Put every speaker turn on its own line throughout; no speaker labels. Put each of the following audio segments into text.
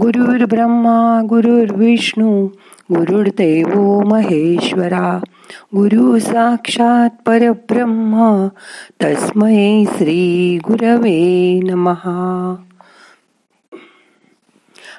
गुरुर् ब्रह्मा गुरुर्विष्णू गुरुर्देव महेश्वरा गुरु साक्षात परब्रह्म तस्मै श्री गुरवे नमहा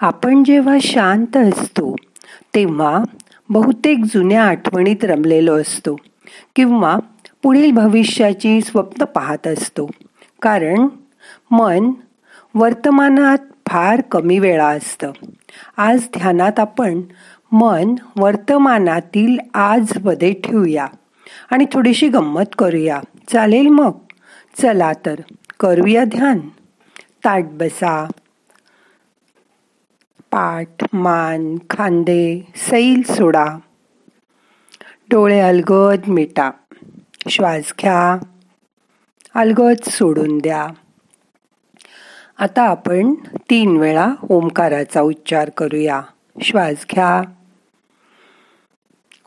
आपण जेव्हा शांत असतो तेव्हा बहुतेक जुन्या आठवणीत रमलेलो असतो किंवा पुढील भविष्याची स्वप्न पाहत असतो. कारण मन वर्तमानात फार कमी वेळा असतं. आज ध्यानात आपण मन वर्तमानातील आजमध्ये ठेवूया आणि थोडीशी गंमत करूया. चालेल मग? चला तर. करूया ध्यान. ताट बसा. पाठ मान खांदे सैल सोडा. डोळे अलगद मिटा. श्वास घ्या. अलगद सोडून द्या. आता आपण तीन वेळा ओंकाराचा उच्चार करूया. श्वास घ्या.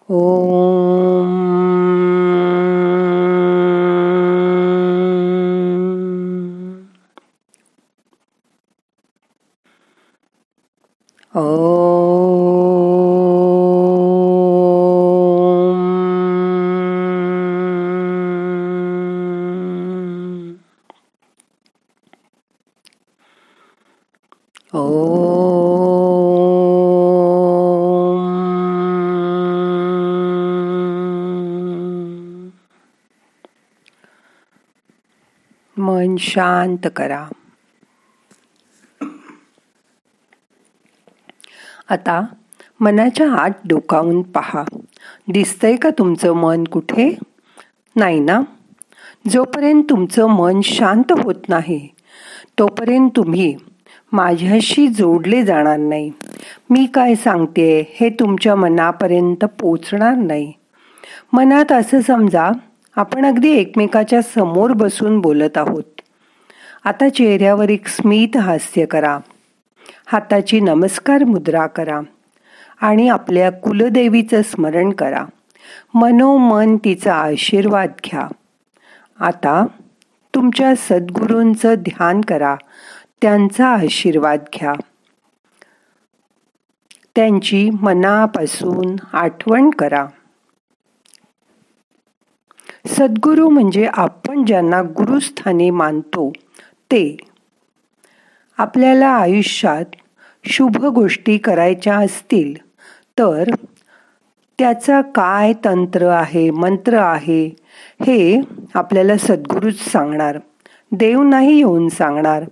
ओम. मन शांत करा. आता मनाच्या आत डोकावून पहा. दिसतंय का तुमचं मन कुठे? नाही ना? जोपर्यंत तुमचं मन शांत होत नाही तोपर्यंत तुम्ही माझ्याशी जोडले जाणार नाही. मी काय सांगते हे तुमच्या मनापर्यंत पोचणार नाही. मनात असं समजा आपण अगदी एकमेकाच्या समोर बसून बोलत आहोत. आता चेहऱ्यावर एक स्मित हास्य करा. हाताची नमस्कार मुद्रा करा. आणि आपल्या कुलदेवीचं स्मरण करा. मनोमन तिचा आशीर्वाद घ्या. आता तुमच्या सद्गुरूंचं ध्यान करा. त्यांचा आशीर्वाद घ्या. त्यांची मनापासून आठवण करा. सद्गुरू म्हणजे आपण ज्यांना गुरुस्थानी मानतो ते. आपल्याला आयुष्यात शुभ गोष्टी करायच्या असतील तर त्याचा काय तंत्र आहे मंत्र आहे हे आपल्याला सद्गुरूच सांगणार देव नाही येऊन सांगणार.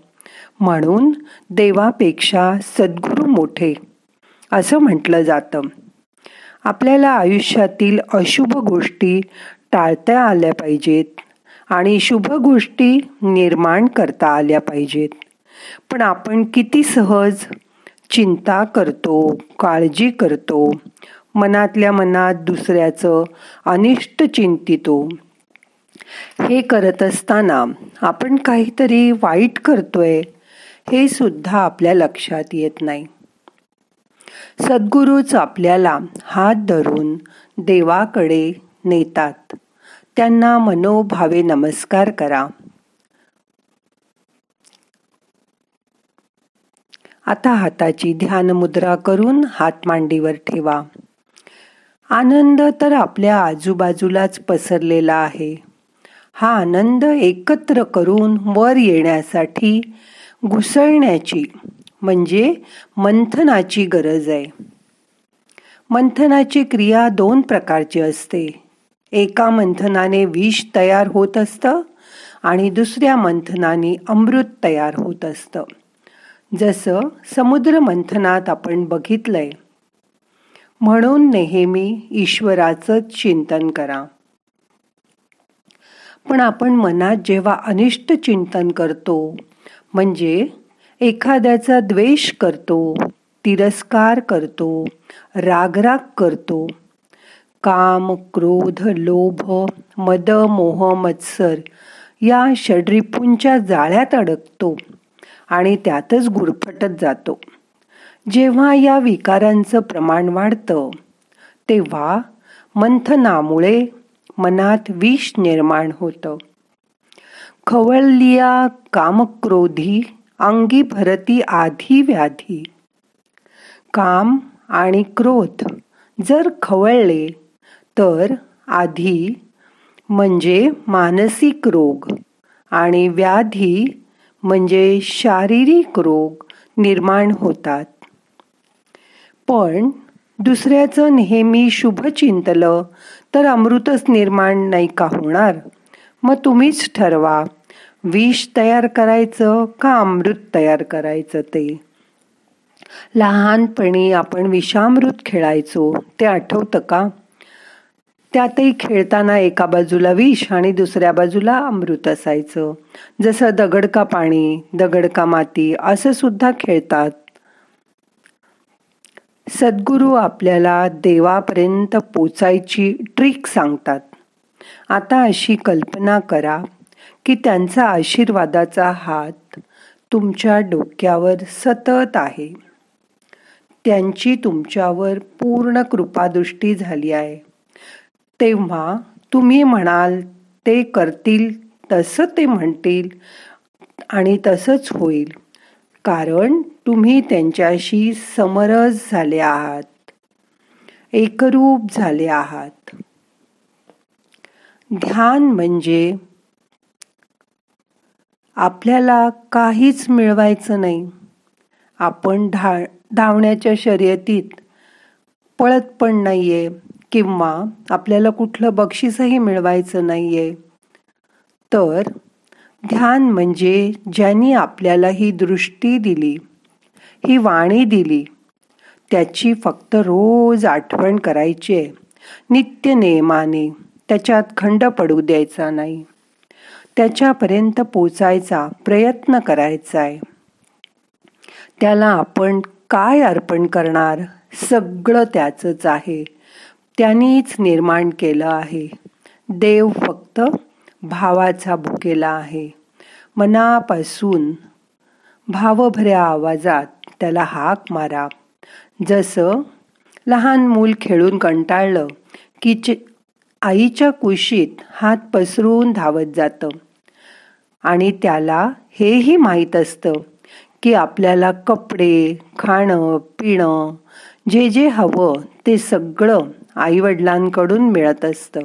म्हणून देवापेक्षा सद्गुरू मोठे असं म्हटलं जातं. आपल्याला आयुष्यातील अशुभ गोष्टी टाळता आल्या पाहिजेत आणि शुभ गोष्टी निर्माण करता आल्या पाहिजेत. पण आपण किती सहज चिंता करतो काळजी करतो मनातल्या मनात दुसऱ्याचं अनिष्ट चिंतितो. हे करत असताना आपण काहीतरी वाईट करतोय हे सुद्धा आपल्या लक्षात येत नाही. सद्गुरूच आपल्याला हात धरून देवाकडे नेतात. त्यांना मनोभावे नमस्कार करा. आता हाताची ध्यान मुद्रा करून हात मांडीवर ठेवा. आनंद तर आपल्या आजूबाजूलाच पसरलेला आहे. हा आनंद एकत्र करून वर येण्यासाठी घुसळण्याची म्हणजे मंथनाची गरज आहे. मंथनाची क्रिया दोन प्रकारची असते. एका मंथनाने विष तयार होत असतं आणि दुसऱ्या मंथनाने अमृत तयार होत असतं. जसं समुद्र मंथनात आपण बघितलंय. म्हणून नेहमी ईश्वराचं चिंतन करा. पण आपण मनात जेव्हा अनिष्ट चिंतन करतो म्हणजे एखाद्याचा द्वेष करतो तिरस्कार करतो रागराग करतो काम क्रोध लोभ मद मोह मत्सर या षड्रिपूंच्या जाळ्यात अडकतो आणि त्यातच गुरफटत जातो. जेव्हा या विकारांचं प्रमाण वाढतं तेव्हा मंथनामुळे मनात विष निर्माण होतं. खवळलिया कामक्रोधी अंगी भरती आधी व्याधी. काम आणि क्रोध जर खवळले तर आधी म्हणजे मानसिक रोग आणि व्याधी म्हणजे शारीरिक रोग निर्माण होतात. पण दुसऱ्याचं नेहमी शुभ चिंतलं तर अमृतच निर्माण नाही का होणार? मग तुम्हीच ठरवा. विष तयार करायचं का अमृत तयार करायचं ते? लहानपणी आपण विषामृत खेळायचो ते आठवतं का? त्यातही खेळताना एका बाजूला विष आणि दुसऱ्या बाजूला अमृत असायचं. जसं दगड का पाणी दगड का माती असं सुद्धा खेळतात. सद्गुरू आपल्याला देवापर्यंत पोचायची ट्रिक सांगतात. आता अशी कल्पना करा की त्यांचा आशीर्वादाचा हात तुमच्या डोक्यावर सतत आहे. त्यांची तुमच्यावर पूर्ण कृपादृष्टी झाली आहे. तेव्हा तुम्ही म्हणाल ते करतील तसं ते म्हणतील आणि तसंच होईल. कारण तुम्ही त्यांच्याशी समरस झाले आहात. एकरूप झाले आहात. ध्यान म्हणजे आपल्याला काहीच मिळवायचं नाही. आपण धा धावण्याच्या शर्यतीत पळत पण नाहीये. किंवा आपल्याला कुठलं बक्षीसही मिळवायचं नाही आहे तर ध्यान म्हणजे ज्यांनी आपल्याला ही दृष्टी दिली ही वाणी दिली त्याची फक्त रोज आठवण करायची आहे. नित्य नेमाने त्याच्यात खंड पडू द्यायचा नाही. त्याच्यापर्यंत पोचायचा प्रयत्न करायचा आहे. त्याला आपण काय अर्पण करणार? सगळं त्याचंच आहे. त्यांनीच निर्माण केलं आहे. देव फक्त भावाचा भुकेला आहे. मनापासून भावभऱ्या आवाजात त्याला हाक मारा. जसं लहान मूल खेळून कंटाळलं की आईच्या कुशीत हात पसरून धावत जातं. आणि त्याला हेही माहीत असतं की आपल्याला कपडे खाणं पिणं जे जे हवं ते सगळं आईवडिलांकडून मिळत असतं.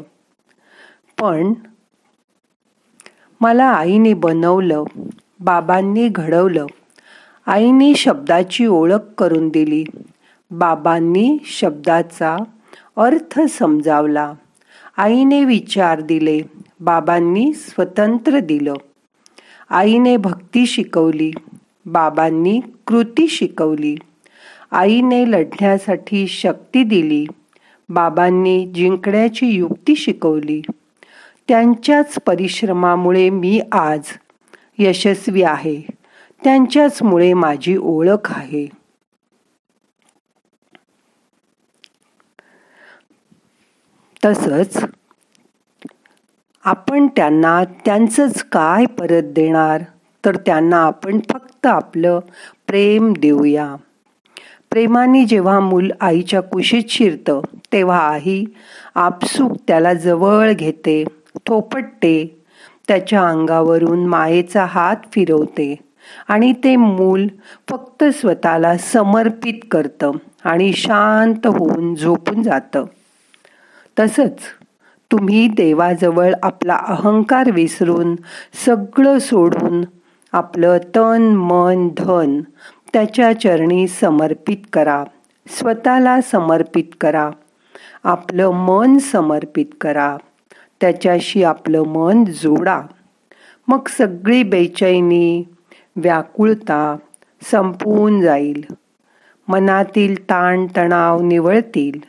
पण मला आईने बनवलं बाबांनी घडवलं आईने शब्दाची ओळख करून दिली बाबांनी शब्दाचा अर्थ समजावला आईने विचार दिले बाबांनी स्वतंत्र दिलं. आईने भक्ती शिकवली बाबांनी कृती शिकवली आईने लढण्यासाठी शक्ती दिली बाबांनी जिंकण्याची युक्ती शिकवली. त्यांच्याच परिश्रमामुळे मी आज यशस्वी आहे. त्यांच्याचमुळे माझी ओळख आहे. तसंच आपण त्यांना त्यांचंच काय परत देणार? तर त्यांना आपण फक्त आपलं प्रेम देऊया. प्रेमाने जेव्हा मूल आईच्या कुशीत शिरतं तेव्हा आई आपसूक त्याला जवळ घेते थोपटते त्याच्या अंगावरून मायेचा हात फिरवते आणि ते मूल फक्त स्वतःला समर्पित करतं आणि शांत होऊन झोपून जातं. तसंच तुम्ही देवाजवळ आपला अहंकार विसरून सगळं सोडून आपलं तन मन धन त्याच्या चरणी समर्पित करा. स्वतःला समर्पित करा. आपलं मन समर्पित करा. त्याच्याशी आपलं मन जोडा. मग सगळी बेचैनी व्याकुळता संपून जाईल. मनातील ताणतणाव निवळतील.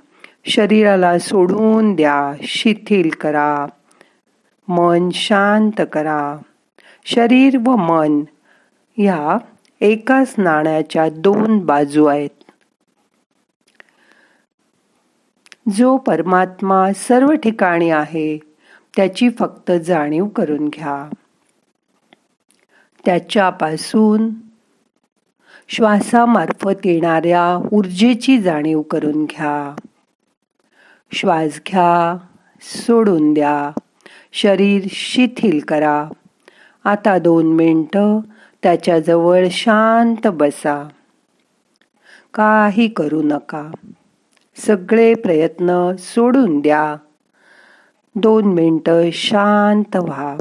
शरीराला सोडून द्या. शिथिल करा. मन शांत करा. शरीर व मन ह्या एकाच नाण्याच्या दोन बाजू आहेत. जो परमात्मा सर्व ठिकाणी आहे त्याची फक्त जाणीव करून घ्या. त्याच्यापासून श्वासामार्फत येणाऱ्या ऊर्जेची जाणीव करून घ्या. श्वास घ्या सोडून द्या. शरीर शिथिल करा. आता दोन मिनटं त्याच्याजवळ शांत बसा. काही करू नका. सगळे प्रयत्न सोडून द्या. दोन मिनटं शांत व्हा.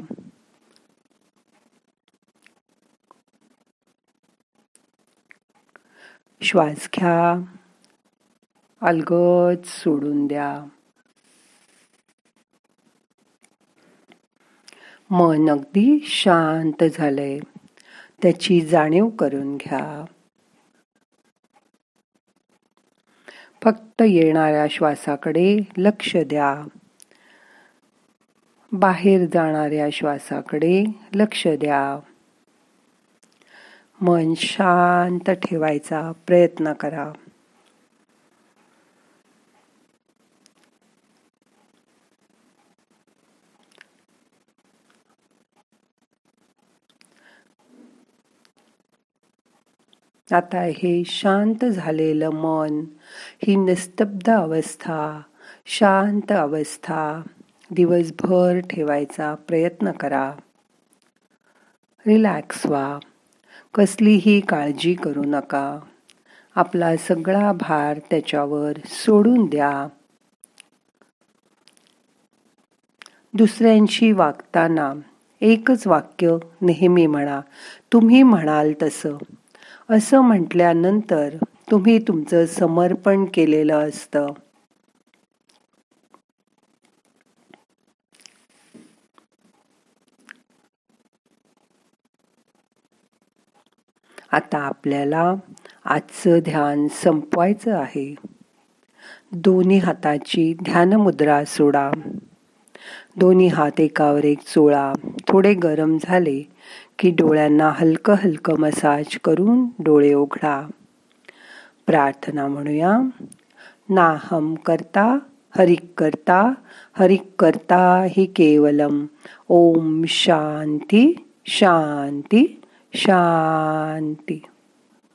श्वास घ्या. अलगद सोडून द्या. मन अगदी शांत झालंय. त्याची जाणीव करून घ्या. फक्त येणाऱ्या श्वासाकडे लक्ष द्या. बाहेर जाणाऱ्या श्वासाकडे लक्ष द्या. मन शांत ठेवायचा प्रयत्न करा. आता हे शांत झालेलं मन. ही निस्तब्ध अवस्था शांत अवस्था. दिवसभर ठेवायचा प्रयत्न करा. रिलॅक्स व्हा. कसलीही काळजी करू नका. आपला सगळा भार त्याच्यावर सोडून द्या. दुसऱ्यांशी वागताना एकच वाक्य नेहमी म्हणा. तुम्ही म्हणाल तसं. असं म्हटल्यानंतर तुम्ही तुमचं समर्पण केलेलं असतं. आता आपल्याला आजचं ध्यान संपवायचं आहे. दोन्ही हाताची ध्यानमुद्रा सोडा. दोन्ही हात एकावर एक चोळा. थोडे गरम झाले की डोळ्यांना हलकं हलकं मसाज करून डोळे उघडा. प्रार्थना म्हणूया. नाहम करता हरिक करता हरिक करता हि केवलम. ओम शांती शांती शांती.